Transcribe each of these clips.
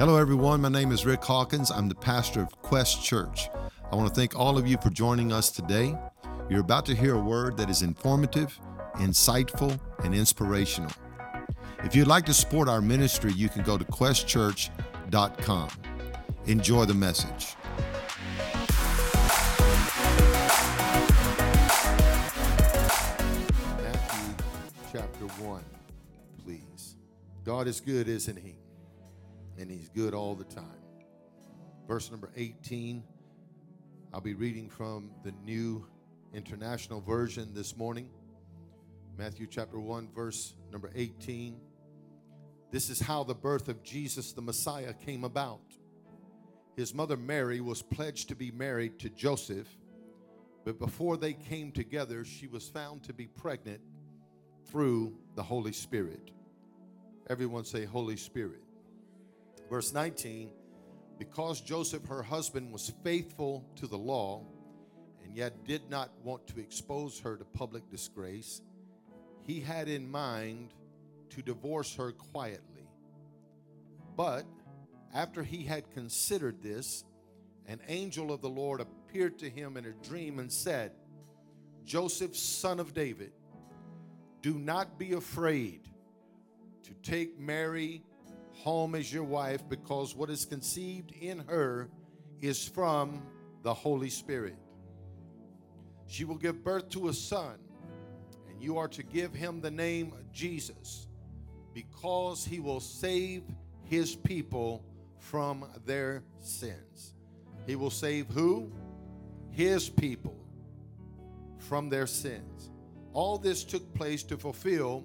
Hello, everyone. My name is Rick Hawkins. I'm the pastor of Quest Church. I want to thank all of you for joining us today. You're about to hear a word that is informative, insightful, and inspirational. If you'd like to support our ministry, you can go to questchurch.com. Enjoy the message. Matthew chapter 1, please. God is good, isn't He? And He's good all the time. Verse number 18, I'll be reading from the New International Version this morning. Matthew chapter 1, verse number 18. This is how the birth of Jesus the Messiah came about. His mother Mary was pledged to be married to Joseph, but before they came together, she was found to be pregnant through the Holy Spirit. Everyone say, Holy Spirit. Verse 19 Because Joseph, her husband, was faithful to the law and yet did not want to expose her to public disgrace, he had in mind to divorce her quietly. But after he had considered this, an angel of the Lord appeared to him in a dream and said, Joseph, son of David, do not be afraid to take Mary home as your wife, because what is conceived in her is from the Holy Spirit. She will give birth to a son, and you are to give him the name Jesus, because he will save his people from their sins. He will save who? His people from their sins. All this took place to fulfill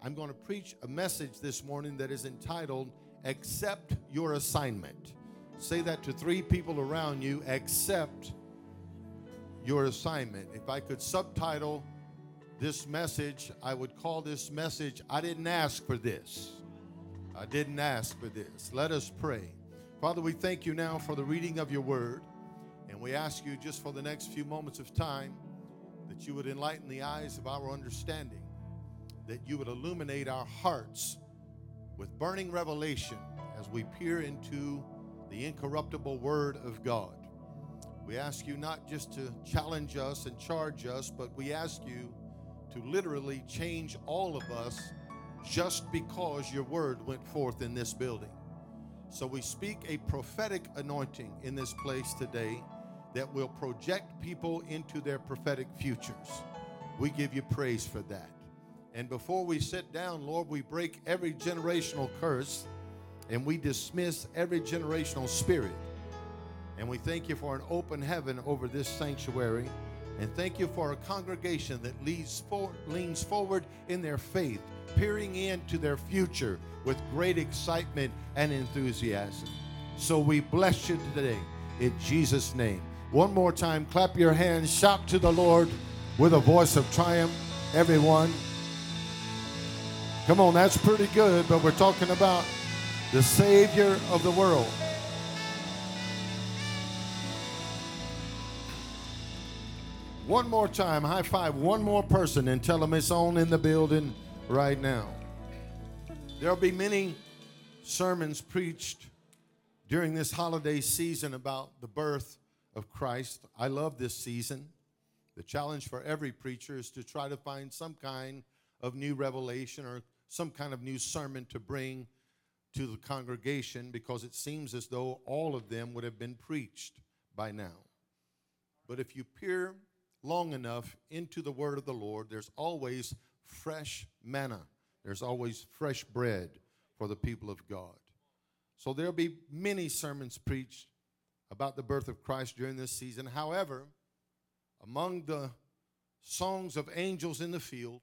I'm going to preach a message this morning that is entitled Accept Your Assignment. Say that to three people around you accept your assignment. If I could subtitle this message, I would call this message I didn't ask for this. I didn't ask for this. Let us pray. Father, we thank you now for the reading of your word, and we ask you just for the next few moments of time that you would enlighten the eyes of our understanding that you would illuminate our hearts with burning revelation as we peer into the incorruptible Word of God. We ask you not just to challenge us and charge us, but we ask you to literally change all of us just because your Word went forth in this building. So we speak a prophetic anointing in this place today that will project people into their prophetic futures. We give you praise for that. And before we sit down, Lord, we break every generational curse and we dismiss every generational spirit. And we thank you for an open heaven over this sanctuary. And thank you for a congregation that leads for, leans forward in their faith, peering into their future with great excitement and enthusiasm. So we bless you today in Jesus' name. One more time, clap your hands, shout to the Lord with a voice of triumph. Everyone. Come on, that's pretty good, but we're talking about the Savior of the world. One more time, high five one more person and tell them it's on in the building right now. There'll be many sermons preached during this holiday season about the birth of Christ. I love this season. The challenge for every preacher is to try to find some kind of new revelation or some kind of new sermon to bring to the congregation because it seems as though all of them would have been preached by now. But if you peer long enough into the word of the Lord, there's always fresh manna, there's always fresh bread for the people of God. So there'll be many sermons preached about the birth of Christ during this season. However, among the songs of angels in the field,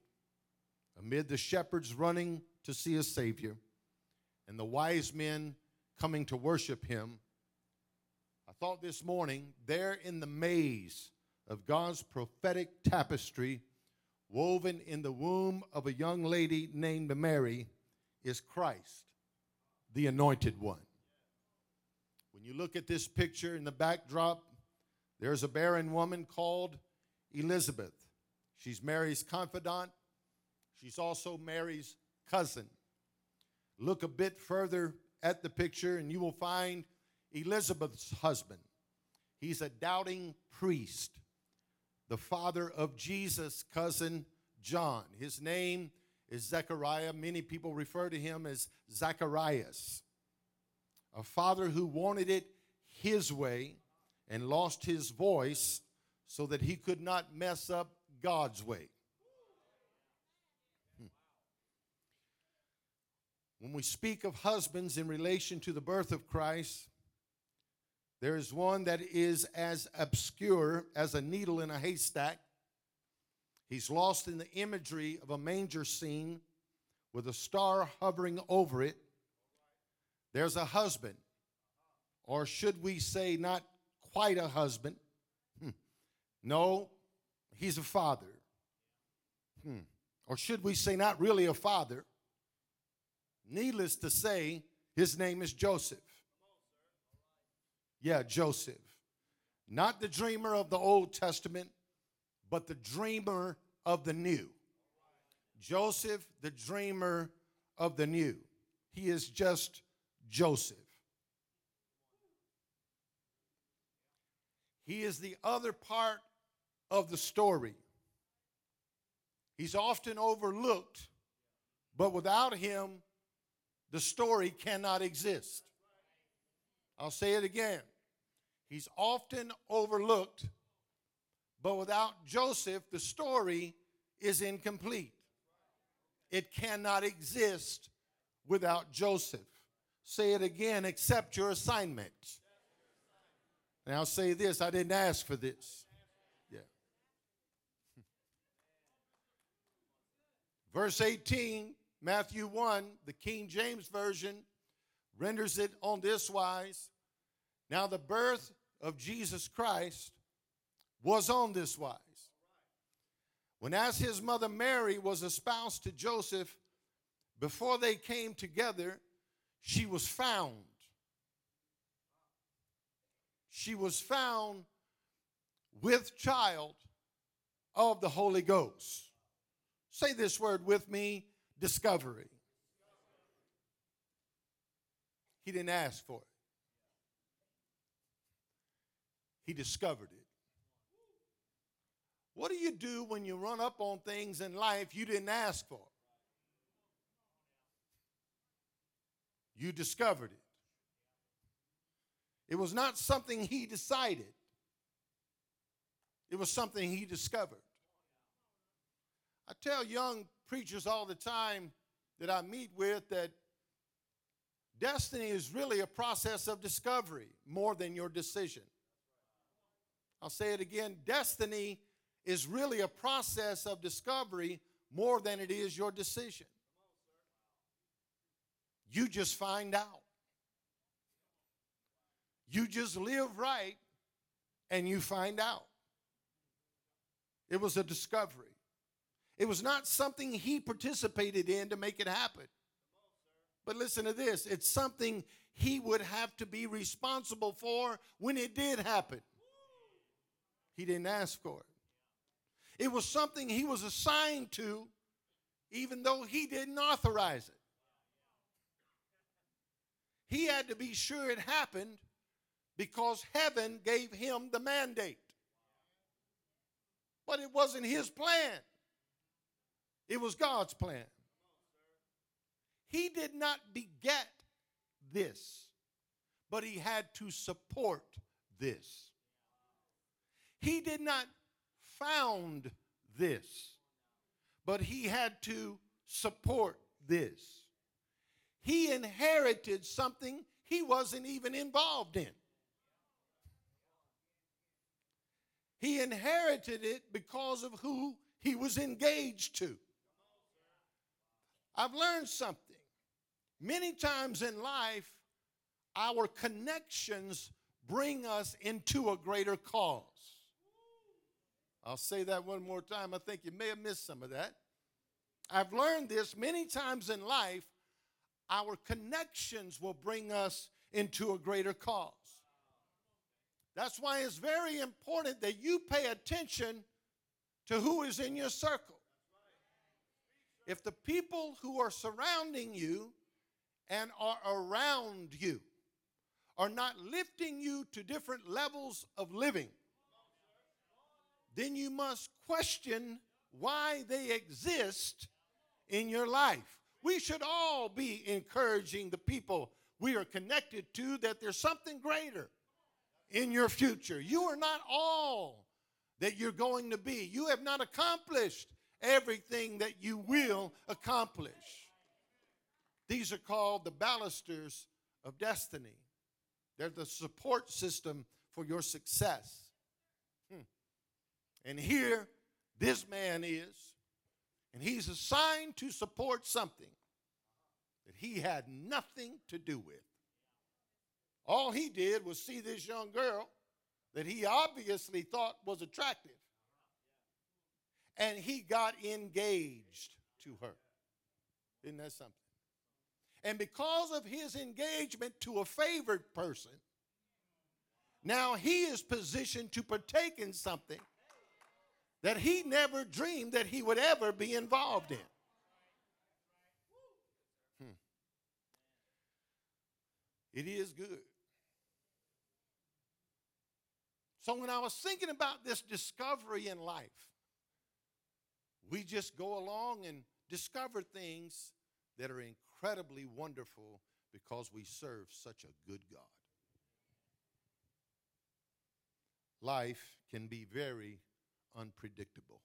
amid the shepherds running to see a Savior, and the wise men coming to worship Him, I thought this morning, there in the maze of God's prophetic tapestry, woven in the womb of a young lady named Mary, is Christ, the anointed one. When you look at this picture in the backdrop, there's a barren woman called Elizabeth. She's Mary's confidant. She's also Mary's cousin. Look a bit further at the picture, and you will find Elizabeth's husband. He's a doubting priest, the father of Jesus' cousin John. His name is Zechariah. Many people refer to him as Zacharias. A father who wanted it his way and lost his voice so that he could not mess up God's way. When we speak of husbands in relation to the birth of Christ, there is one that is as obscure as a needle in a haystack. He's lost in the imagery of a manger scene with a star hovering over it. There's a husband, or should we say, not quite a husband. Hmm. No, he's a father. Hmm. Or should we say, not really a father? Needless to say, his name is Joseph. Yeah, Joseph. Not the dreamer of the Old Testament, but the dreamer of the new. Joseph, the dreamer of the new. He is just Joseph. He is the other part of the story. He's often overlooked, but without him, the story cannot exist. I'll say it again. He's often overlooked, but without Joseph, the story is incomplete. It cannot exist without Joseph. Say it again, accept your assignment. I'll say this I didn't ask for this. Yeah. Verse 18, Matthew 1, the King James Version renders it on this wise Now the birth of Jesus Christ was on this wise. When, as his mother Mary was espoused to Joseph, before they came together, she was found she was found with child of the Holy Ghost. Say this word with me discovery. He didn't ask for it, he discovered it. What do you do when you run up on things in life you didn't ask for? You discovered it. It was not something he decided, it was something he discovered. I tell young preachers all the time that I meet with that destiny is really a process of discovery more than your decision. I'll say it again destiny is really a process of discovery more than it is your decision. You just find out. You just live right and you find out. It was a discovery. It was not something he participated in to make it happen. But listen to this it's something he would have to be responsible for when it did happen. He didn't ask for it. It was something he was assigned to, even though he didn't authorize it. He had to be sure it happened because heaven gave him the mandate. But it wasn't his plan, it was God's plan. He did not beget this, but he had to support this. He did not found this, but he had to support this. He inherited something he wasn't even involved in. He inherited it because of who he was engaged to. I've learned something. Many times in life, our connections bring us into a greater cause. I'll say that one more time. I think you may have missed some of that. I've learned this many times in life. Our connections will bring us into a greater cause. That's why it's very important that you pay attention to who is in your circle. If the people who are surrounding you and are around you are not lifting you to different levels of living, then you must question why they exist in your life. We should all be encouraging the people we are connected to that there's something greater in your future. You are not all that you're going to be. You have not accomplished everything that you will accomplish. These are called the balusters of destiny. They're the support system for your success. Hmm. And here, this man is, and he's assigned to support something that he had nothing to do with. All he did was see this young girl that he obviously thought was attractive. And he got engaged to her. Isn't that something? And because of his engagement to a favored person, now he is positioned to partake in something that he never dreamed that he would ever be involved in. Hmm. It is good. So when I was thinking about this discovery in life, we just go along and discover things that are incredibly wonderful because we serve such a good God. Life can be very unpredictable.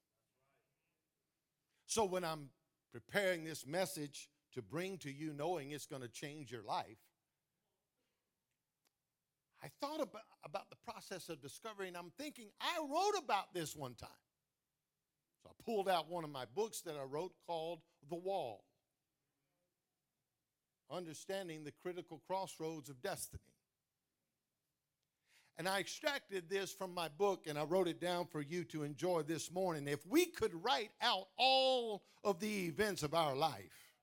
So when I'm preparing this message to bring to you, knowing it's going to change your life, I thought about, about the process of discovery, and I'm thinking, I wrote about this one time. So I pulled out one of my books that I wrote called The Wall Understanding the Critical Crossroads of Destiny. And I extracted this from my book and I wrote it down for you to enjoy this morning. If we could write out all of the events of our life,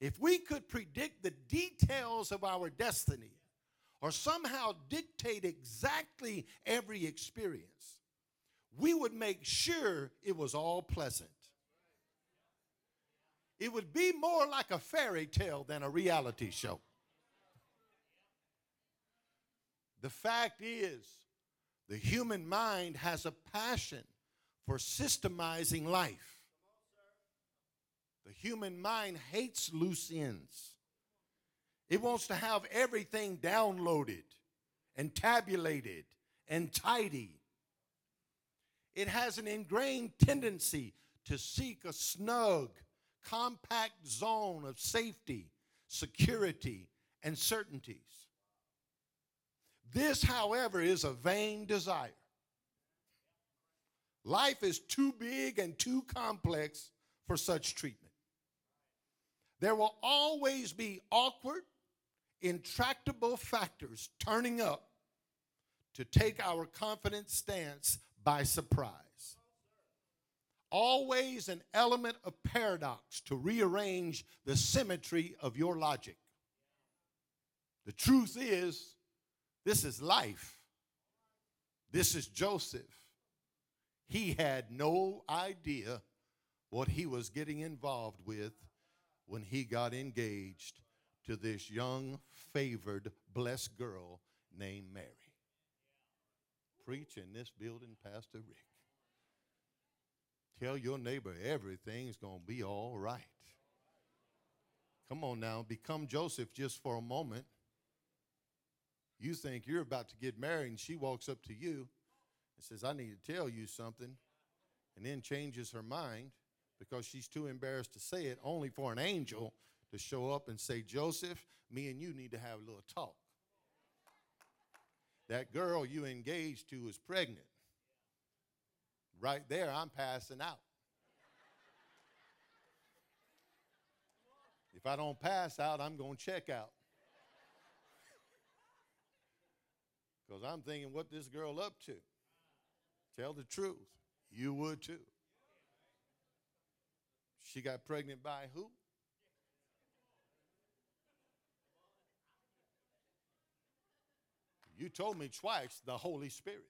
if we could predict the details of our destiny, or somehow dictate exactly every experience, we would make sure it was all pleasant. It would be more like a fairy tale than a reality show. The fact is, the human mind has a passion for systemizing life. The human mind hates loose ends. It wants to have everything downloaded and tabulated and tidy. It has an ingrained tendency to seek a snug, compact zone of safety, security, and certainties. This, however, is a vain desire. Life is too big and too complex for such treatment. There will always be awkward, intractable factors turning up to take our confident stance by surprise. Always an element of paradox to rearrange the symmetry of your logic. The truth is, this is life. This is Joseph. He had no idea what he was getting involved with when he got engaged to this young, favored, blessed girl named Mary. Preach in this building, Pastor Rick. Tell your neighbor everything's going to be all right. Come on now, become Joseph just for a moment. You think you're about to get married, and she walks up to you and says, I need to tell you something, and then changes her mind because she's too embarrassed to say it, only for an angel to show up and say, Joseph, me and you need to have a little talk. That girl you engaged to is pregnant. Right there, I'm passing out. If I don't pass out, I'm going to check out. Because I'm thinking, what this girl up to? Tell the truth. You would too. She got pregnant by who? You told me twice the Holy Spirit.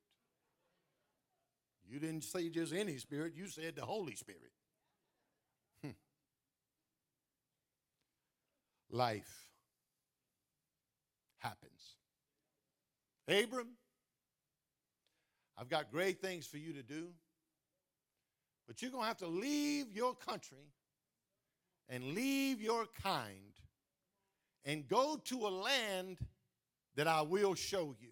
You didn't say just any spirit, you said the Holy Spirit. Hmm. Life happens. Abram, I've got great things for you to do, but you're going to have to leave your country and leave your kind and go to a land that I will show you.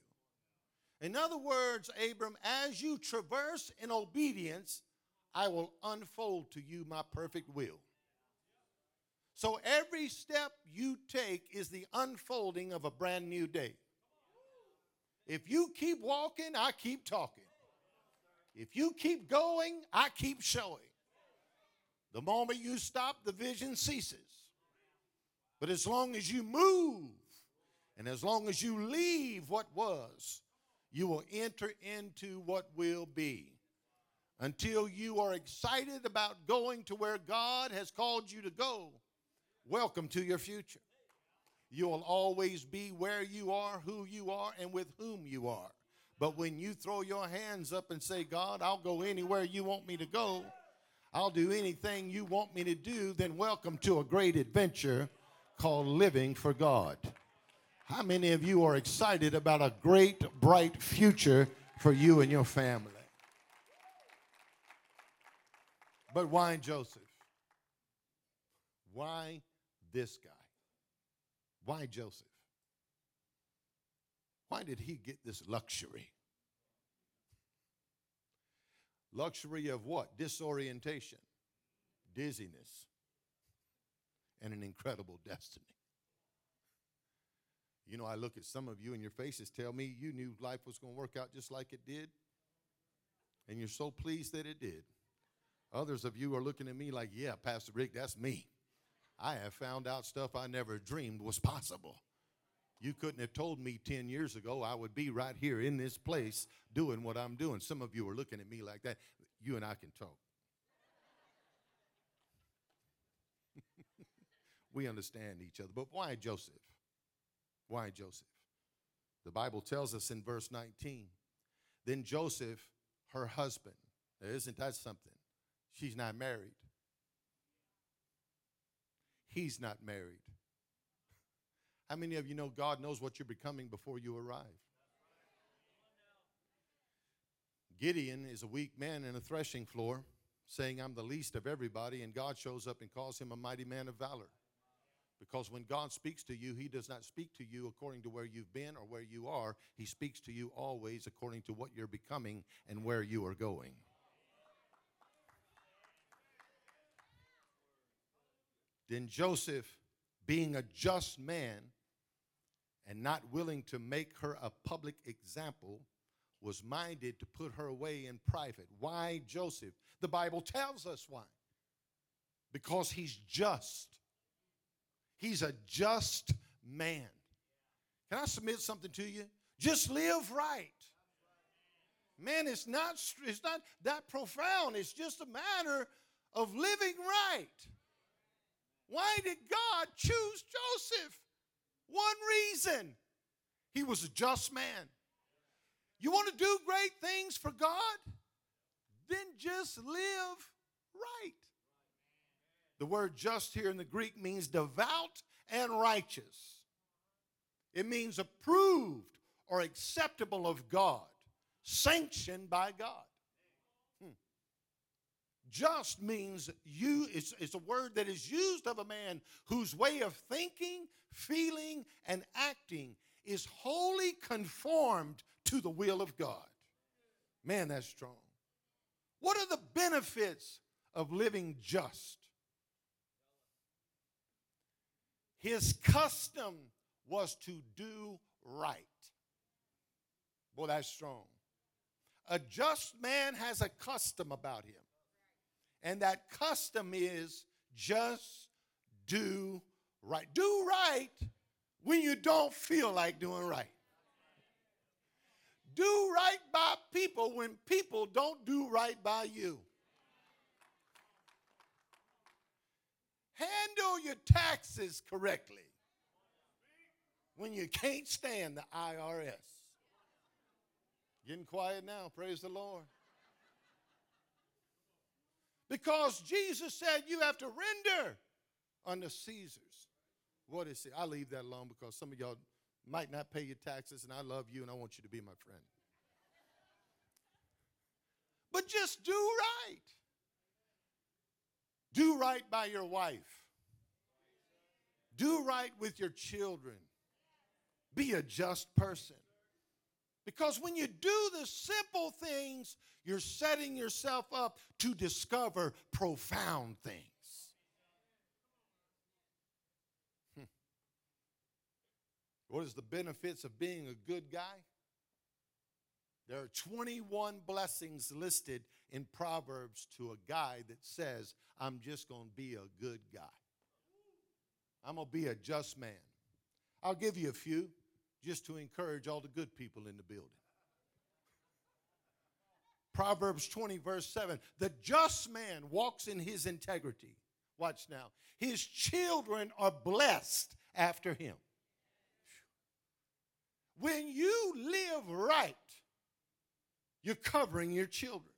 In other words, Abram, as you traverse in obedience, I will unfold to you my perfect will. So every step you take is the unfolding of a brand new day. If you keep walking, I keep talking. If you keep going, I keep showing. The moment you stop, the vision ceases. But as long as you move, and as long as you leave what was, you will enter into what will be. Until you are excited about going to where God has called you to go, welcome to your future. You will always be where you are, who you are, and with whom you are. But when you throw your hands up and say, God, I'll go anywhere you want me to go, I'll do anything you want me to do, then welcome to a great adventure called living for God. How many of you are excited about a great, bright future for you and your family? But why Joseph? Why this guy? Why Joseph? Why did he get this luxury? Luxury of what? Disorientation, dizziness, and an incredible destiny. You know, I look at some of you and your faces tell me you knew life was going to work out just like it did. And you're so pleased that it did. Others of you are looking at me like, yeah, Pastor Rick, that's me. I have found out stuff I never dreamed was possible. You couldn't have told me 10 years ago I would be right here in this place doing what I'm doing. Some of you are looking at me like that. You and I can talk. we understand each other. But why Joseph? Why Joseph? The Bible tells us in verse 19. Then Joseph, her husband, isn't that something? She's not married. He's not married. How many of you know God knows what you're becoming before you arrive? Gideon is a weak man in a threshing floor, saying, I'm the least of everybody, and God shows up and calls him a mighty man of valor. Because when God speaks to you, He does not speak to you according to where you've been or where you are. He speaks to you always according to what you're becoming and where you are going. Then Joseph, being a just man and not willing to make her a public example, was minded to put her away in private. Why Joseph? The Bible tells us why. Because he's just. He's a just man. Can I submit something to you? Just live right. Man, it's not, it's not that profound. It's just a matter of living right. Why did God choose Joseph? One reason he was a just man. You want to do great things for God? Then just live right. The word just here in the Greek means devout and righteous. It means approved or acceptable of God, sanctioned by God. Hmm. Just means you, it's, it's a word that is used of a man whose way of thinking, feeling, and acting is wholly conformed to the will of God. Man, that's strong. What are the benefits of living just? His custom was to do right. Boy, that's strong. A just man has a custom about him. And that custom is just do right. Do right when you don't feel like doing right. Do right by people when people don't do right by you. Handle your taxes correctly when you can't stand the IRS. Getting quiet now, praise the Lord. Because Jesus said you have to render unto Caesar's. What is it? I leave that alone because some of y'all might not pay your taxes, and I love you and I want you to be my friend. But just do right. Do right by your wife. Do right with your children. Be a just person. Because when you do the simple things, you're setting yourself up to discover profound things. Hmm. What is the benefits of being a good guy? There are 21 blessings listed in Proverbs to a guy that says, I'm just going to be a good guy. I'm going to be a just man. I'll give you a few just to encourage all the good people in the building. Proverbs 20, verse 7 The just man walks in his integrity. Watch now. His children are blessed after him. When you live right, you're covering your children.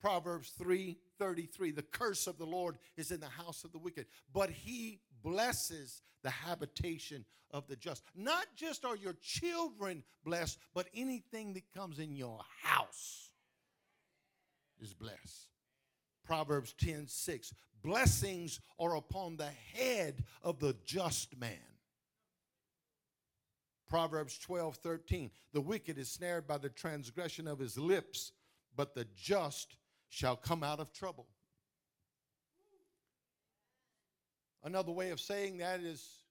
Proverbs 3:33 The curse of the Lord is in the house of the wicked, but he blesses the habitation of the just. Not just are your children blessed, but anything that comes in your house is blessed. Proverbs 10:6 Blessings are upon the head of the just man. Proverbs 12 13 The wicked is snared by the transgression of his lips, but the just shall come out of trouble. Another way of saying that is,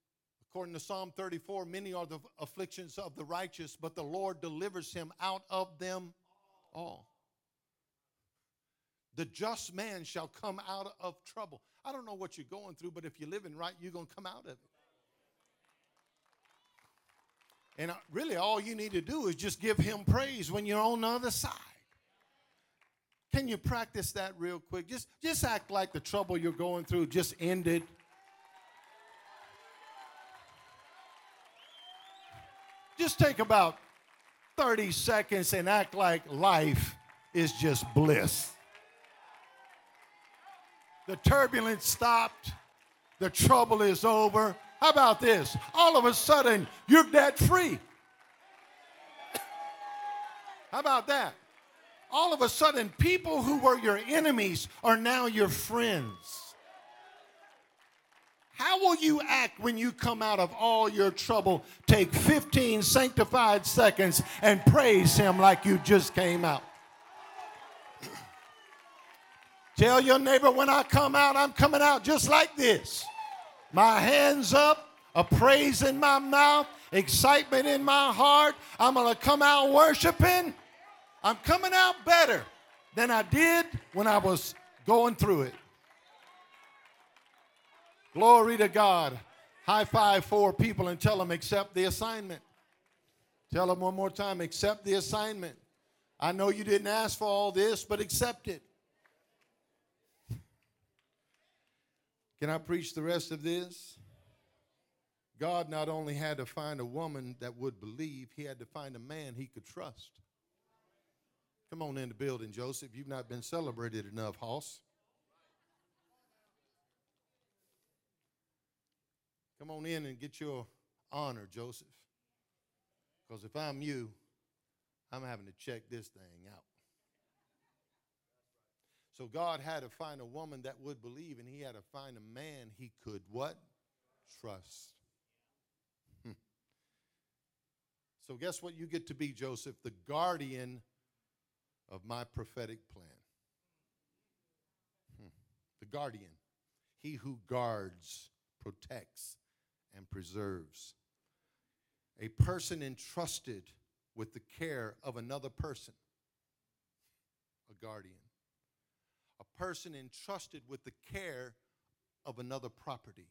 according to Psalm 34, many are the afflictions of the righteous, but the Lord delivers him out of them all. The just man shall come out of trouble. I don't know what you're going through, but if you're living right, you're going to come out of it. And uh, really, all you need to do is just give him praise when you're on the other side. Can you practice that real quick? Just, just act like the trouble you're going through just ended. Just take about 30 seconds and act like life is just bliss. The turbulence stopped, the trouble is over. How about this? All of a sudden, you're debt free. How about that? all of a sudden, people who were your enemies are now your friends. How will you act when you come out of all your trouble? Take 15 sanctified seconds and praise Him like you just came out. Tell your neighbor when I come out, I'm coming out just like this. My hands up, a praise in my mouth, excitement in my heart. I'm going to come out worshiping. I'm coming out better than I did when I was going through it. Glory to God. High five four people and tell them, accept the assignment. Tell them one more time, accept the assignment. I know you didn't ask for all this, but accept it. Can I preach the rest of this? God not only had to find a woman that would believe, he had to find a man he could trust. Come on in the building, Joseph. You've not been celebrated enough, Hoss. Come on in and get your honor, Joseph. Because if I'm you, I'm having to check this thing out. So God had to find a woman that would believe, and he had to find a man he could what? Trust. Hmm. So guess what you get to be, Joseph? The guardian of my prophetic plan. Hmm. The guardian, he who guards, protects, and preserves. A person entrusted with the care of another person, a guardian. Person entrusted with the care of another property.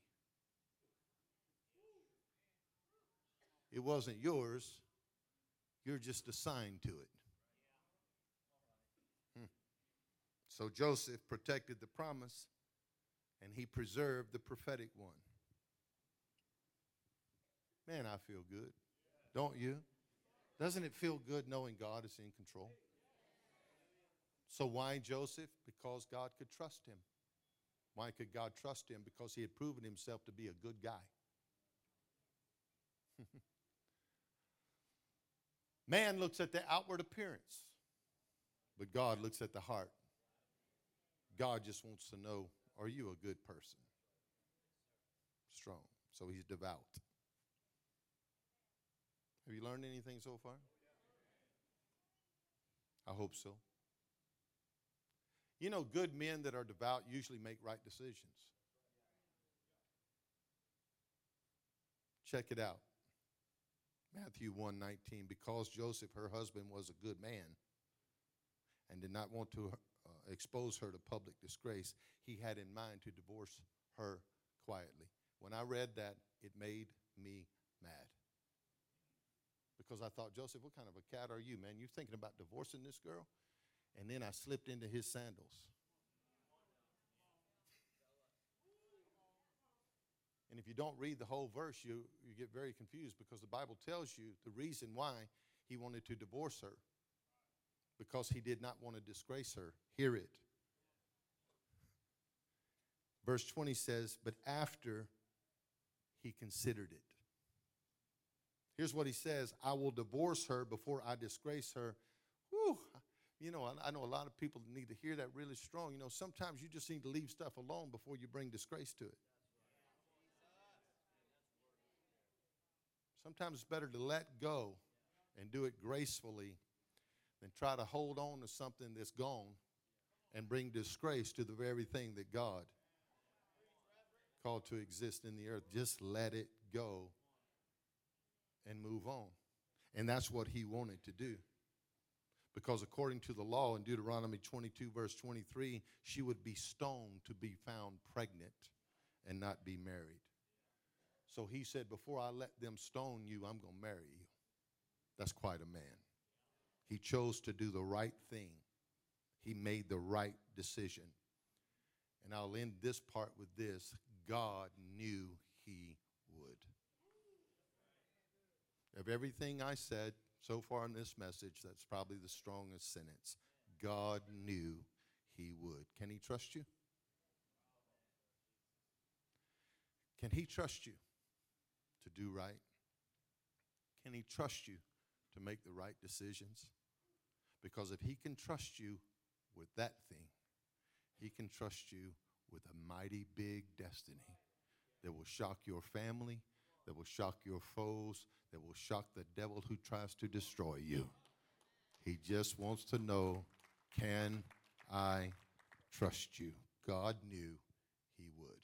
It wasn't yours, You're just assigned to it. Hmm. So Joseph protected the promise and he preserved the prophetic one. Man, I feel good. Don't you? Doesn't it feel good knowing God is in control? So, why Joseph? Because God could trust him. Why could God trust him? Because he had proven himself to be a good guy. Man looks at the outward appearance, but God looks at the heart. God just wants to know are you a good person? Strong. So he's devout. Have you learned anything so far? I hope so. You know, good men that are devout usually make right decisions. Check it out. Matthew 1:19 because Joseph her husband was a good man and did not want to uh, expose her to public disgrace he had in mind to divorce her quietly when I read that it made me mad because I thought Joseph what kind of a cat are you man you're thinking about divorcing this girl and then I slipped into his sandals And if you don't read the whole verse, you, you get very confused because the Bible tells you the reason why he wanted to divorce her because he did not want to disgrace her. Hear it. Verse 20 says, But after he considered it. Here's what he says I will divorce her before I disgrace her. You know, I know a lot of people need to hear that really strong. You know, sometimes you just need to leave stuff alone before you bring disgrace to it. Sometimes it's better to let go and do it gracefully than try to hold on to something that's gone and bring disgrace to the very thing that God called to exist in the earth. Just let it go and move on. And that's what he wanted to do. Because according to the law in Deuteronomy 22, verse 23, she would be stoned to be found pregnant and not be married. So he said, Before I let them stone you, I'm going to marry you. That's quite a man. He chose to do the right thing, he made the right decision. And I'll end this part with this God knew he would. Of everything I said so far in this message, that's probably the strongest sentence. God knew he would. Can he trust you? Can he trust you? to do right? Can He trust you to make the right decisions? Because if He can trust you with that thing, He can trust you with a mighty big destiny that will shock your family, that will shock your foes, that will shock the devil who tries to destroy you. He just wants to know can I trust you? God knew he would.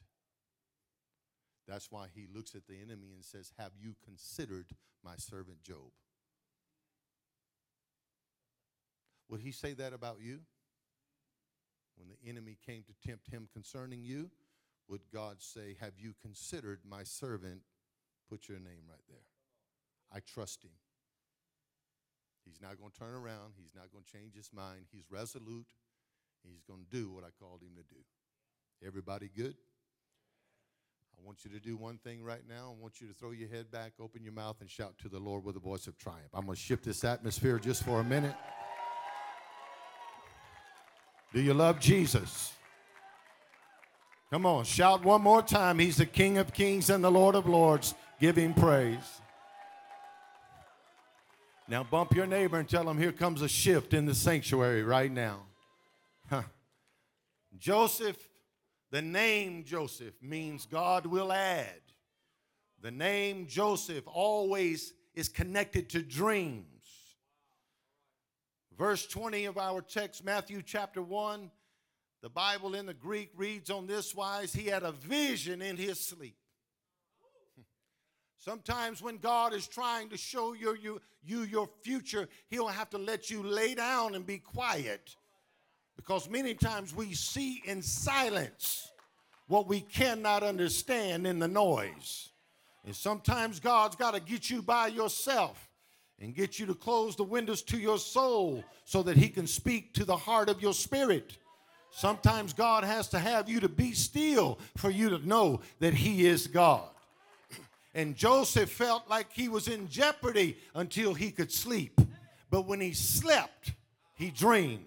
That's why he looks at the enemy and says, Have you considered my servant Job? Would he say that about you? When the enemy came to tempt him concerning you, would God say, Have you considered my servant? Put your name right there. I trust him. He's not going to turn around. He's not going to change his mind. He's resolute. He's going to do what I called him to do. Everybody good? I want you to do one thing right now. I want you to throw your head back, open your mouth, and shout to the Lord with a voice of triumph. I'm going to shift this atmosphere just for a minute. Do you love Jesus? Come on, shout one more time. He's the King of kings and the Lord of lords. Give him praise. Now bump your neighbor and tell him, Here comes a shift in the sanctuary right now. Huh. Joseph the name Joseph means God will add. The name Joseph always is connected to dreams. Verse 20 of our text, Matthew chapter 1, the Bible in the Greek reads on this wise He had a vision in his sleep. Sometimes when God is trying to show you, you, you your future, He'll have to let you lay down and be quiet because many times we see in silence what we cannot understand in the noise. And sometimes God's got to get you by yourself and get you to close the windows to your soul so that he can speak to the heart of your spirit. Sometimes God has to have you to be still for you to know that he is God. And Joseph felt like he was in jeopardy until he could sleep. But when he slept, he dreamed.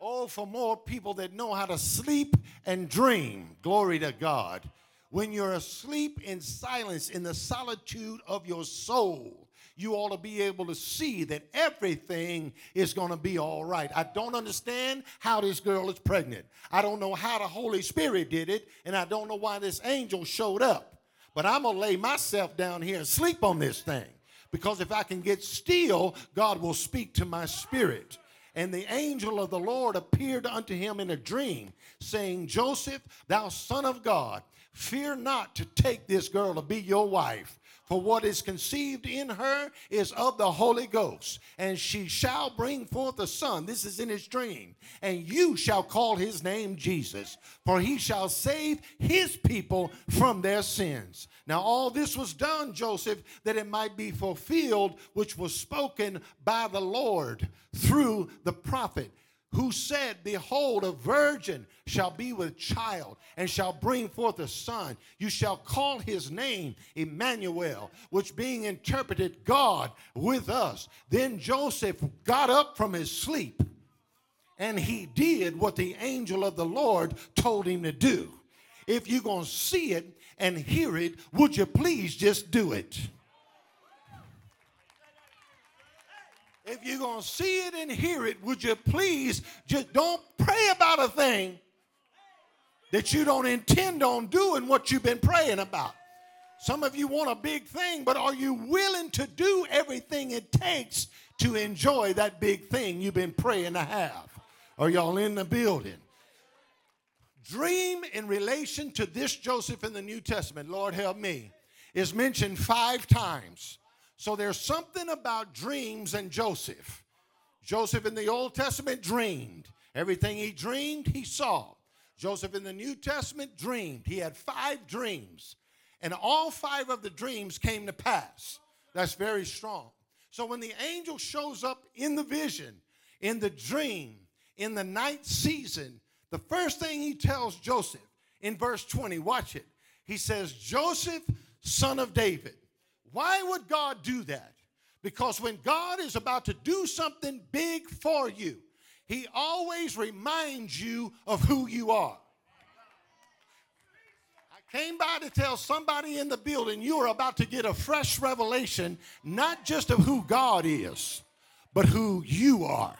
Oh, for more people that know how to sleep and dream. Glory to God. When you're asleep in silence, in the solitude of your soul, you ought to be able to see that everything is going to be all right. I don't understand how this girl is pregnant. I don't know how the Holy Spirit did it, and I don't know why this angel showed up. But I'm going to lay myself down here and sleep on this thing. Because if I can get still, God will speak to my spirit. And the angel of the Lord appeared unto him in a dream, saying, Joseph, thou son of God, fear not to take this girl to be your wife. For what is conceived in her is of the Holy Ghost, and she shall bring forth a son. This is in his dream. And you shall call his name Jesus, for he shall save his people from their sins. Now, all this was done, Joseph, that it might be fulfilled, which was spoken by the Lord through the prophet who said, Behold, a virgin shall be with child and shall bring forth a son. You shall call his name Emmanuel, which being interpreted, God with us. Then Joseph got up from his sleep and he did what the angel of the Lord told him to do. If you're going to see it and hear it, would you please just do it? If you're going to see it and hear it, would you please just don't pray about a thing that you don't intend on doing what you've been praying about? Some of you want a big thing, but are you willing to do everything it takes to enjoy that big thing you've been praying to have? Are y'all in the building? Dream in relation to this Joseph in the New Testament, Lord help me, is mentioned five times. So there's something about dreams and Joseph. Joseph in the Old Testament dreamed. Everything he dreamed, he saw. Joseph in the New Testament dreamed. He had five dreams, and all five of the dreams came to pass. That's very strong. So when the angel shows up in the vision, in the dream, in the night season, the first thing he tells Joseph in verse 20, watch it. He says, Joseph, son of David. Why would God do that? Because when God is about to do something big for you, He always reminds you of who you are. I came by to tell somebody in the building you are about to get a fresh revelation, not just of who God is, but who you are.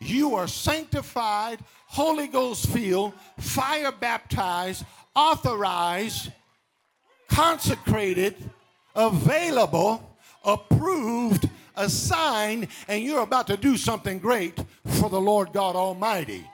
You are sanctified, Holy Ghost filled, fire baptized, authorized, consecrated available, approved, assigned, and you're about to do something great for the Lord God Almighty.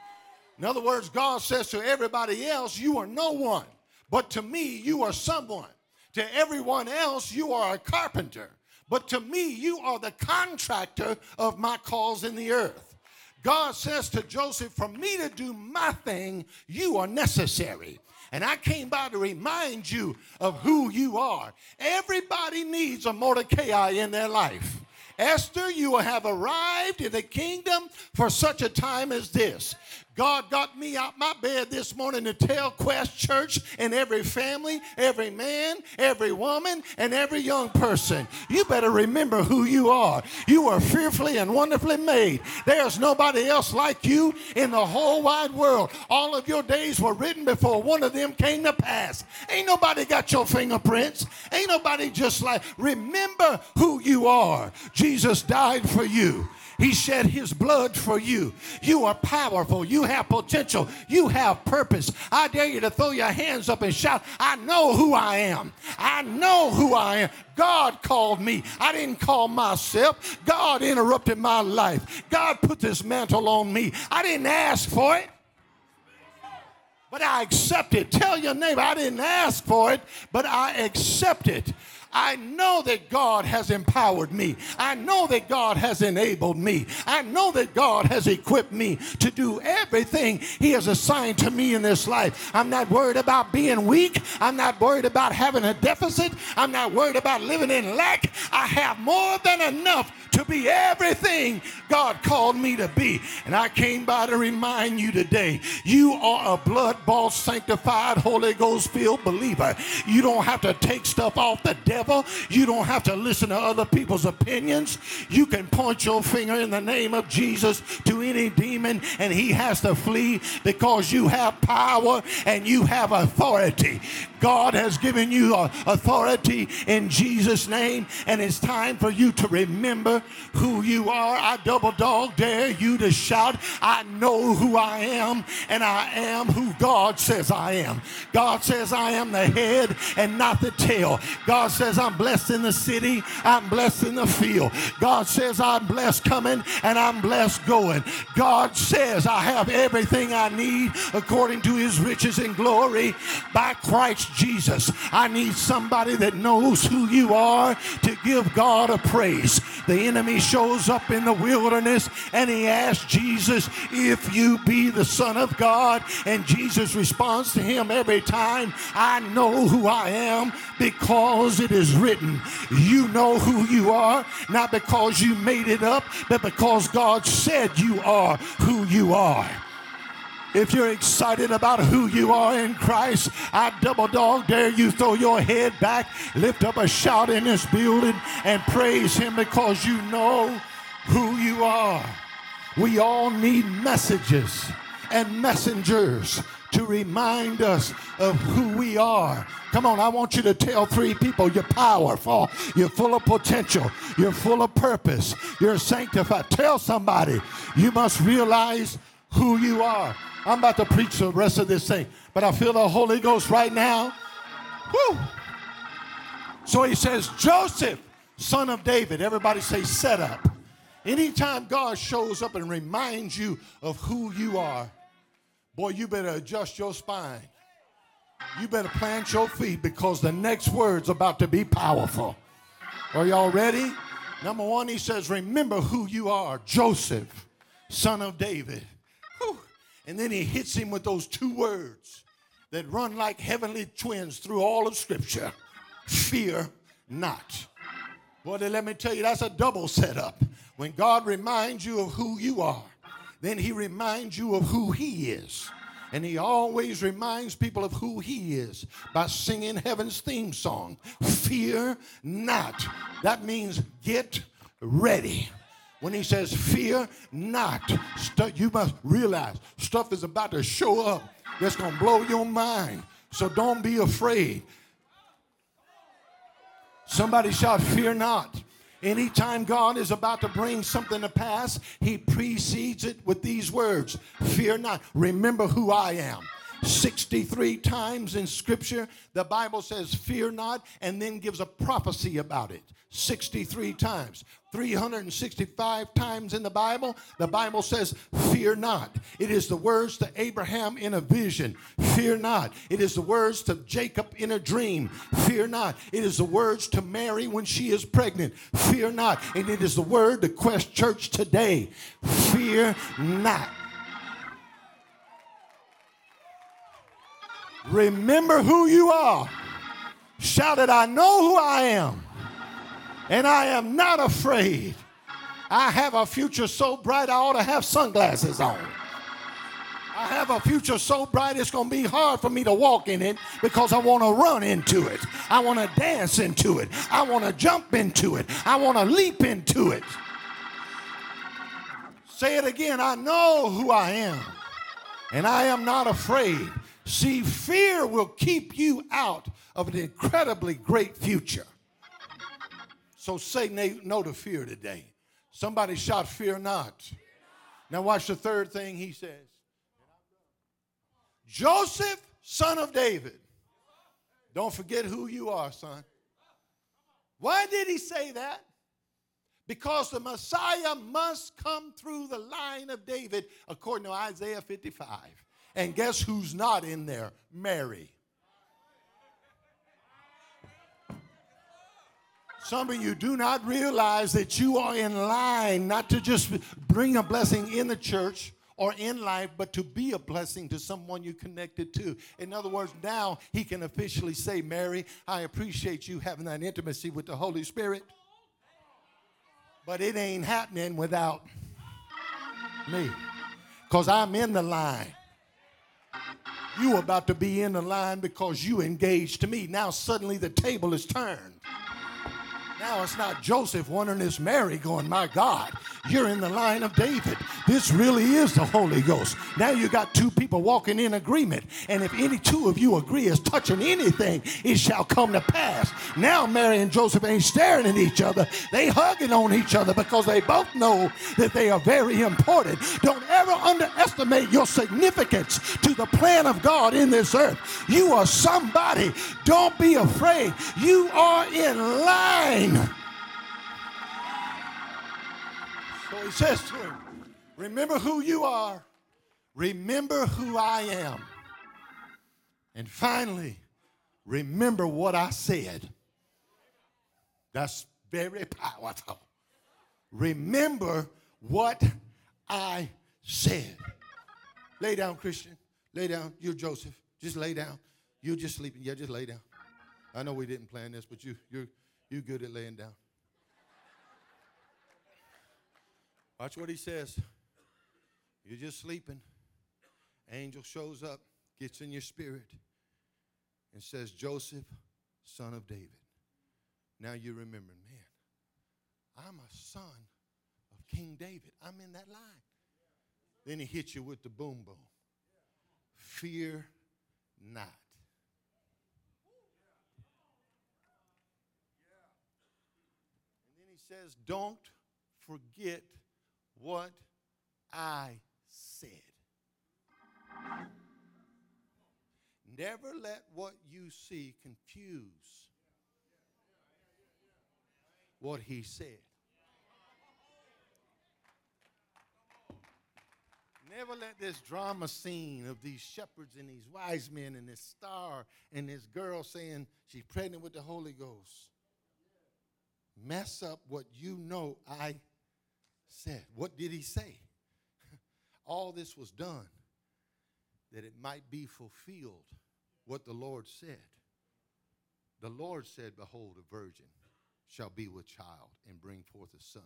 In other words, God says to everybody else, You are no one, but to me, you are someone. To everyone else, you are a carpenter, but to me, you are the contractor of my cause in the earth. God says to Joseph, For me to do my thing, you are necessary. And I came by to remind you of who you are. Everybody needs a Mordecai in their life. Esther, you have arrived in the kingdom for such a time as this. God got me out my bed this morning to tell Quest Church and every family, every man, every woman, and every young person, you better remember who you are. You are fearfully and wonderfully made. There's nobody else like you in the whole wide world. All of your days were written before one of them came to pass. Ain't nobody got your fingerprints. Ain't nobody just like, remember who you are. Jesus died for you. He shed his blood for you. You are powerful. You have potential. You have purpose. I dare you to throw your hands up and shout, I know who I am. I know who I am. God called me. I didn't call myself. God interrupted my life. God put this mantle on me. I didn't ask for it but I accept it. Tell your neighbor, I didn't ask for it, but I accept it. I know that God has empowered me. I know that God has enabled me. I know that God has equipped me to do everything He has assigned to me in this life. I'm not worried about being weak. I'm not worried about having a deficit. I'm not worried about living in lack. I have more than enough to be everything God called me to be. And I came by to remind you today you are a blood bought, sanctified, Holy Ghost filled believer. You don't have to take stuff off the devil, you don't have to listen to other people's opinions. You can point your finger in the name of Jesus to any demon, and he has to flee because you have power and you have authority. God has given you uh, authority in Jesus' name, and it's time for you to remember who you are. I double dog dare you to shout, I know who I am, and I am who God says I am. God says I am the head and not the tail. God says I'm blessed in the city, I'm blessed in the field. God says I'm blessed coming and I'm blessed going. God says I have everything I need according to his riches and glory by Christ Jesus. I need somebody that knows who you are to give God a praise. The enemy shows up in the wilderness and he asks Jesus, If you be the Son of God, and Jesus responds to him every time, I know who I am because it is written. You know who you are, not because you made it up, but because God said you are who you are. If you're excited about who you are in Christ, I double dog dare you throw your head back, lift up a shout in this building, and praise Him because you know who you are. We all need messages and messengers to remind us of who we are. Come on, I want you to tell three people you're powerful, you're full of potential, you're full of purpose, you're sanctified. Tell somebody you must realize who you are. I'm about to preach the rest of this thing, but I feel the Holy Ghost right now. Woo! So he says, Joseph, son of David. Everybody say, set up. Anytime God shows up and reminds you of who you are, boy, you better adjust your spine. You better plant your feet because the next word's about to be powerful. Are y'all ready? Number one, he says, Remember who you are, Joseph, son of David. Whew. And then he hits him with those two words that run like heavenly twins through all of Scripture fear not. Boy, let me tell you, that's a double setup. When God reminds you of who you are, then he reminds you of who he is. And he always reminds people of who he is by singing heaven's theme song Fear not. That means get ready. When he says, Fear not, you must realize stuff is about to show up that's going to blow your mind. So don't be afraid. Somebody shout, Fear not. Anytime God is about to bring something to pass, he precedes it with these words Fear not. Remember who I am. 63 times in Scripture, the Bible says, Fear not, and then gives a prophecy about it. 63 times. 365 times in the Bible, the Bible says, Fear not. It is the words to Abraham in a vision. Fear not. It is the words to Jacob in a dream. Fear not. It is the words to Mary when she is pregnant. Fear not. And it is the word to Quest Church today. Fear not. Remember who you are. Shouted, I know who I am and I am not afraid. I have a future so bright I ought to have sunglasses on. I have a future so bright it's going to be hard for me to walk in it because I want to run into it. I want to dance into it. I want to jump into it. I want to leap into it. Say it again. I know who I am and I am not afraid. See, fear will keep you out of an incredibly great future. So say no to fear today. Somebody shout, Fear not. Now, watch the third thing he says Joseph, son of David. Don't forget who you are, son. Why did he say that? Because the Messiah must come through the line of David, according to Isaiah 55. And guess who's not in there? Mary. Some of you do not realize that you are in line not to just bring a blessing in the church or in life, but to be a blessing to someone you connected to. In other words, now he can officially say, Mary, I appreciate you having that intimacy with the Holy Spirit, but it ain't happening without me because I'm in the line. You about to be in the line because you engaged to me. Now suddenly the table is turned. Now it's not Joseph wondering it's Mary going, My God, you're in the line of David. This really is the Holy Ghost. Now you got two people walking in agreement. And if any two of you agree as touching anything, it shall come to pass. Now Mary and Joseph ain't staring at each other. They hugging on each other because they both know that they are very important. Don't ever underestimate your significance to the plan of God in this earth. You are somebody. Don't be afraid. You are in line. So he says to him, Remember who you are, remember who I am. And finally, remember what I said. That's very powerful. Remember what I said. Lay down, Christian. Lay down. You're Joseph. Just lay down. You're just sleeping. Yeah, just lay down. I know we didn't plan this, but you, you're, you're good at laying down. Watch what he says. You're just sleeping. Angel shows up, gets in your spirit, and says, Joseph, son of David. Now you remember, man, I'm a son of King David. I'm in that line. Then he hits you with the boom boom. Fear not. And then he says, Don't forget what I said. Never let what you see confuse what he said. Never let this drama scene of these shepherds and these wise men and this star and this girl saying she's pregnant with the Holy Ghost mess up what you know I said. What did he say? All this was done that it might be fulfilled what the Lord said. The Lord said, Behold, a virgin shall be with child and bring forth a son.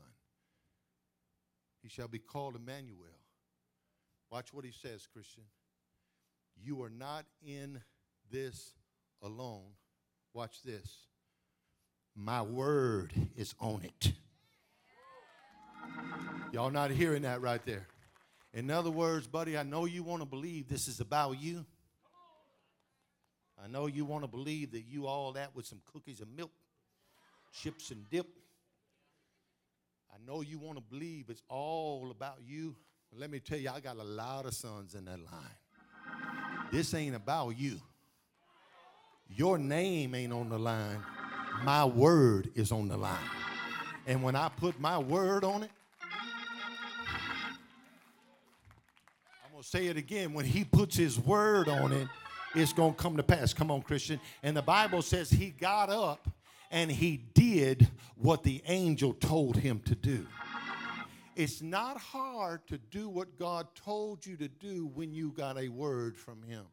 He shall be called Emmanuel. Watch what he says, Christian. You are not in this alone. Watch this. My word is on it. Y'all not hearing that right there. In other words, buddy, I know you want to believe this is about you. I know you want to believe that you all that with some cookies and milk, chips and dip. I know you want to believe it's all about you. But let me tell you, I got a lot of sons in that line. This ain't about you. Your name ain't on the line. My word is on the line. And when I put my word on it, I'm going to say it again. When he puts his word on it, it's going to come to pass. Come on, Christian. And the Bible says he got up and he did what the angel told him to do. It's not hard to do what God told you to do when you got a word from him.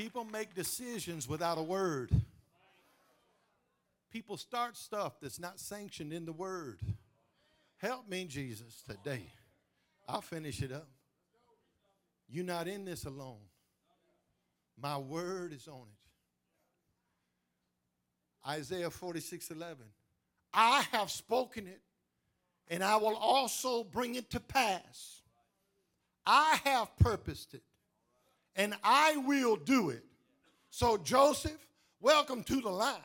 People make decisions without a word. People start stuff that's not sanctioned in the word. Help me, Jesus, today. I'll finish it up. You're not in this alone. My word is on it. Isaiah 46 11. I have spoken it, and I will also bring it to pass. I have purposed it, and I will do it. So, Joseph, welcome to the line,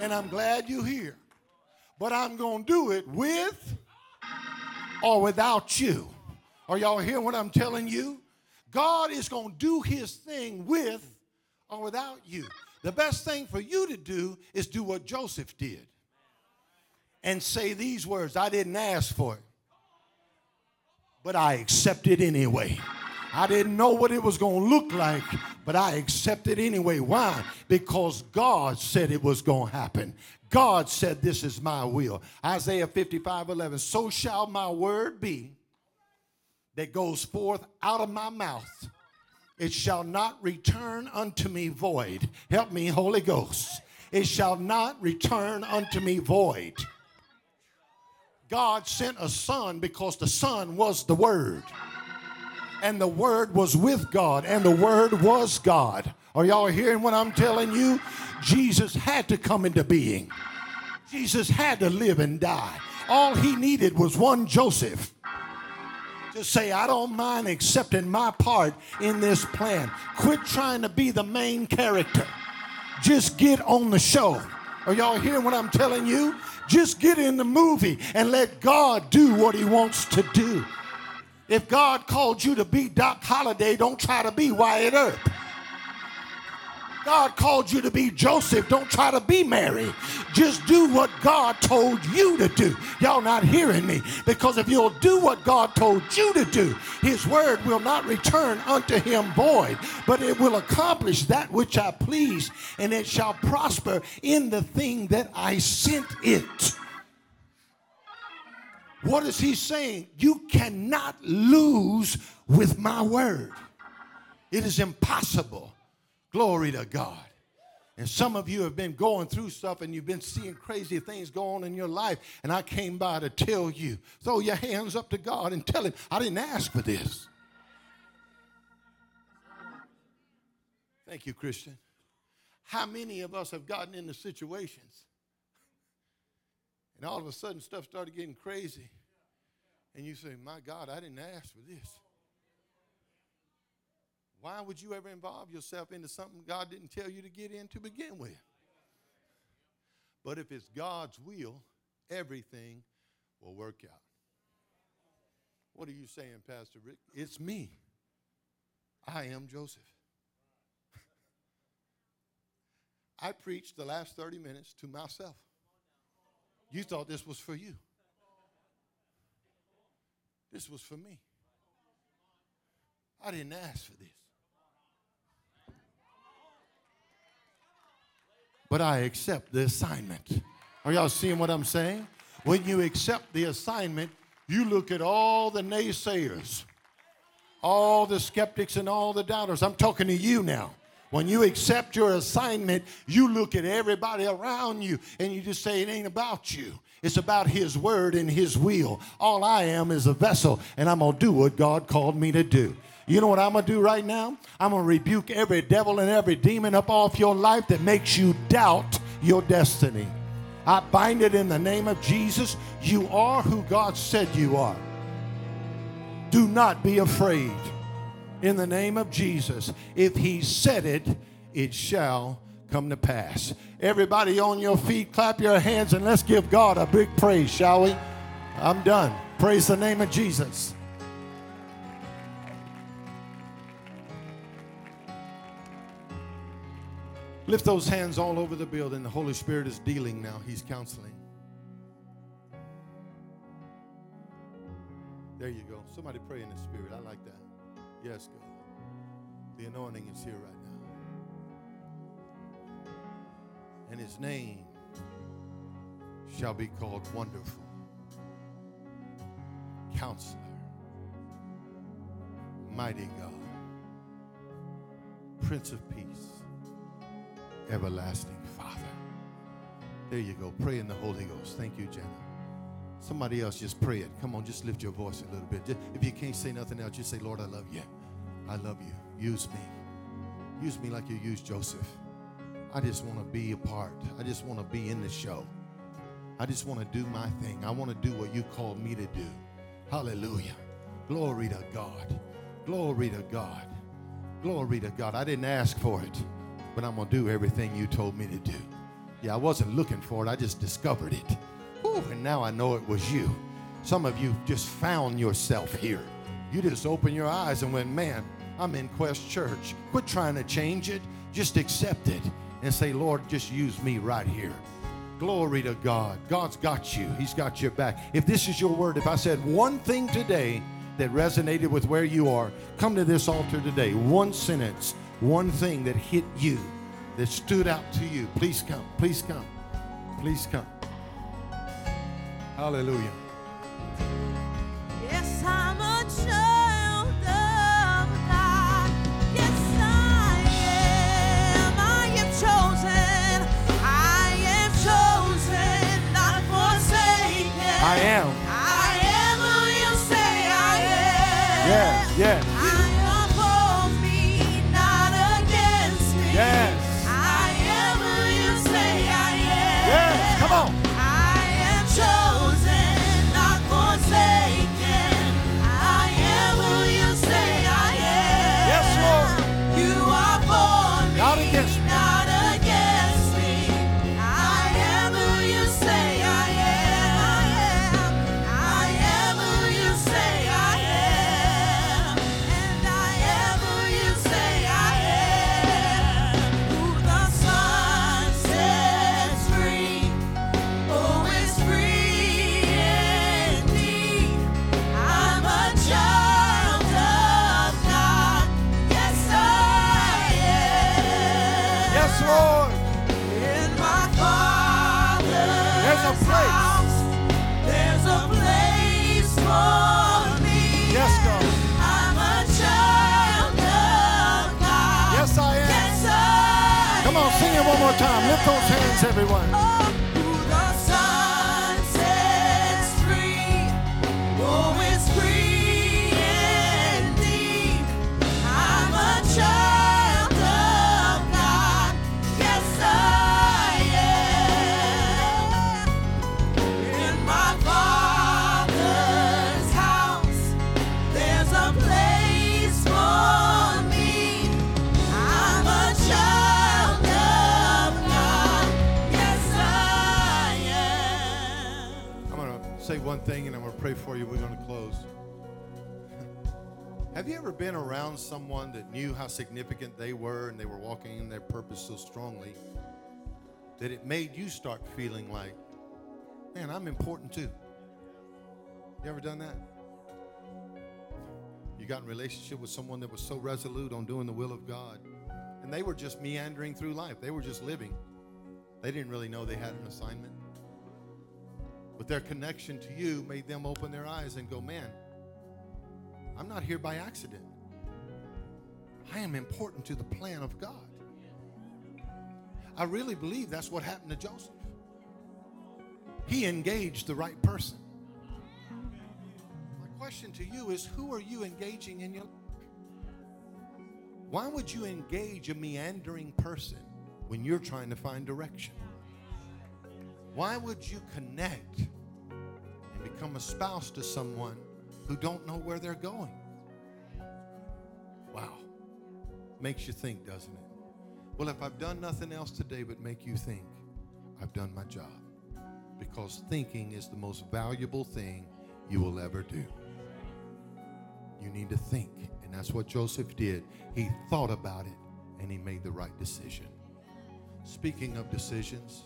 and I'm glad you're here. But I'm going to do it with or without you. Are y'all hearing what I'm telling you? God is going to do his thing with or without you. The best thing for you to do is do what Joseph did and say these words I didn't ask for it, but I accept it anyway. I didn't know what it was going to look like, but I accepted anyway. Why? Because God said it was going to happen. God said, This is my will. Isaiah 55 11. So shall my word be that goes forth out of my mouth. It shall not return unto me void. Help me, Holy Ghost. It shall not return unto me void. God sent a son because the son was the word. And the word was with God, and the word was God. Are y'all hearing what I'm telling you? Jesus had to come into being. Jesus had to live and die. All he needed was one Joseph to say, I don't mind accepting my part in this plan. Quit trying to be the main character. Just get on the show. Are y'all hearing what I'm telling you? Just get in the movie and let God do what he wants to do. If God called you to be Doc Holliday, don't try to be Wyatt Earp. God called you to be Joseph. Don't try to be Mary. Just do what God told you to do. Y'all not hearing me. Because if you'll do what God told you to do, his word will not return unto him void, but it will accomplish that which I please, and it shall prosper in the thing that I sent it. What is he saying? You cannot lose with my word. It is impossible Glory to God. And some of you have been going through stuff and you've been seeing crazy things go on in your life. And I came by to tell you throw your hands up to God and tell Him, I didn't ask for this. Thank you, Christian. How many of us have gotten into situations and all of a sudden stuff started getting crazy? And you say, My God, I didn't ask for this. Why would you ever involve yourself into something God didn't tell you to get in to begin with? But if it's God's will, everything will work out. What are you saying, Pastor Rick? It's me. I am Joseph. I preached the last 30 minutes to myself. You thought this was for you. This was for me. I didn't ask for this. but I accept the assignment. Are y'all seeing what I'm saying? When you accept the assignment, you look at all the naysayers, all the skeptics, and all the doubters. I'm talking to you now. When you accept your assignment, you look at everybody around you and you just say, It ain't about you. It's about His word and His will. All I am is a vessel, and I'm going to do what God called me to do. You know what I'm going to do right now? I'm going to rebuke every devil and every demon up off your life that makes you doubt your destiny. I bind it in the name of Jesus. You are who God said you are. Do not be afraid. In the name of Jesus, if He said it, it shall come to pass. Everybody on your feet, clap your hands and let's give God a big praise, shall we? I'm done. Praise the name of Jesus. Lift those hands all over the building. The Holy Spirit is dealing now, He's counseling. There you go. Somebody pray in the Spirit. I like that. Yes, God. The anointing is here right now. And His name shall be called Wonderful, Counselor, Mighty God, Prince of Peace everlasting Father. There you go. Pray in the Holy Ghost. Thank you, Jenna. Somebody else just pray it. Come on, just lift your voice a little bit. if you can't say nothing else, just say, Lord, I love you. I love you. Use me. Use me like you used Joseph. I just want to be a part. I just want to be in the show. I just want to do my thing. I want to do what you called me to do. Hallelujah. Glory to God. Glory to God. Glory to God. I didn't ask for it but I'm going to do everything you told me to do. Yeah, I wasn't looking for it, I just discovered it. Ooh, and now I know it was you. Some of you just found yourself here. You just opened your eyes and went, man, I'm in Quest Church. Quit trying to change it. Just accept it and say, Lord, just use me right here. Glory to God. God's got you. He's got your back. If this is your word, if I said one thing today, that resonated with where you are, come to this altar today. One sentence, one thing that hit you, that stood out to you. Please come. Please come. Please come. Hallelujah. Those everyone. Pray for you. We're going to close. Have you ever been around someone that knew how significant they were and they were walking in their purpose so strongly that it made you start feeling like, man, I'm important too? You ever done that? You got in relationship with someone that was so resolute on doing the will of God, and they were just meandering through life. They were just living. They didn't really know they had an assignment. But their connection to you made them open their eyes and go, man, I'm not here by accident. I am important to the plan of God. I really believe that's what happened to Joseph. He engaged the right person. My question to you is who are you engaging in your life? Why would you engage a meandering person when you're trying to find direction? Why would you connect and become a spouse to someone who don't know where they're going? Wow. Makes you think, doesn't it? Well, if I've done nothing else today but make you think, I've done my job. Because thinking is the most valuable thing you will ever do. You need to think. And that's what Joseph did. He thought about it and he made the right decision. Speaking of decisions,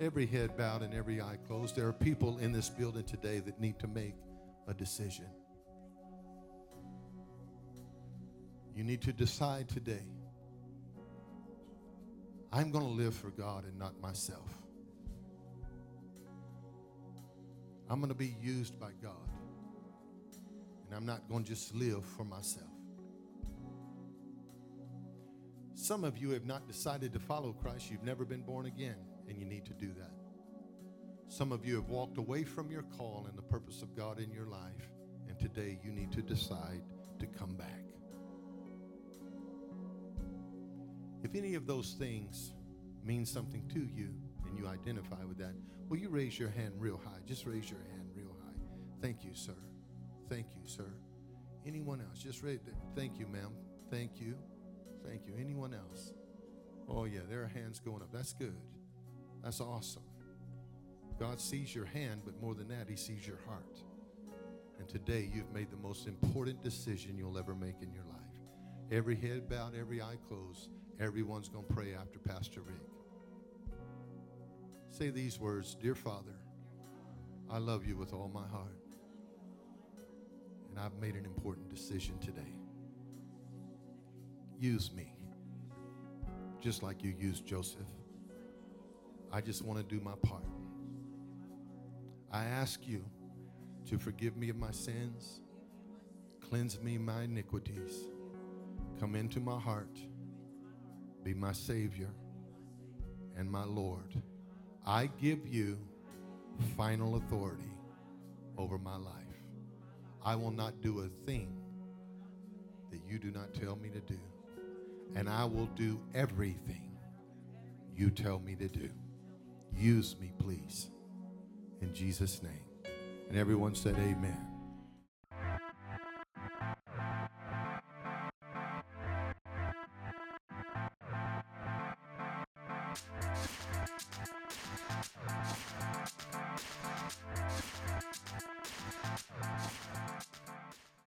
every head bowed and every eye closed, there are people in this building today that need to make a decision. You need to decide today I'm going to live for God and not myself. I'm going to be used by God. And I'm not going to just live for myself. Some of you have not decided to follow Christ. You've never been born again, and you need to do that. Some of you have walked away from your call and the purpose of God in your life, and today you need to decide to come back. If any of those things mean something to you and you identify with that, will you raise your hand real high? Just raise your hand real high. Thank you, sir. Thank you, sir. Anyone else? Just raise. Thank you, ma'am. Thank you. Thank you. Anyone else? Oh, yeah, there are hands going up. That's good. That's awesome. God sees your hand, but more than that, He sees your heart. And today, you've made the most important decision you'll ever make in your life. Every head bowed, every eye closed. Everyone's going to pray after Pastor Rick. Say these words Dear Father, I love you with all my heart. And I've made an important decision today. Use me, just like you used Joseph. I just want to do my part. I ask you to forgive me of my sins, cleanse me of my iniquities, come into my heart, be my Savior and my Lord. I give you final authority over my life. I will not do a thing that you do not tell me to do, and I will do everything you tell me to do. Use me, please. In Jesus' name. And everyone said, Amen.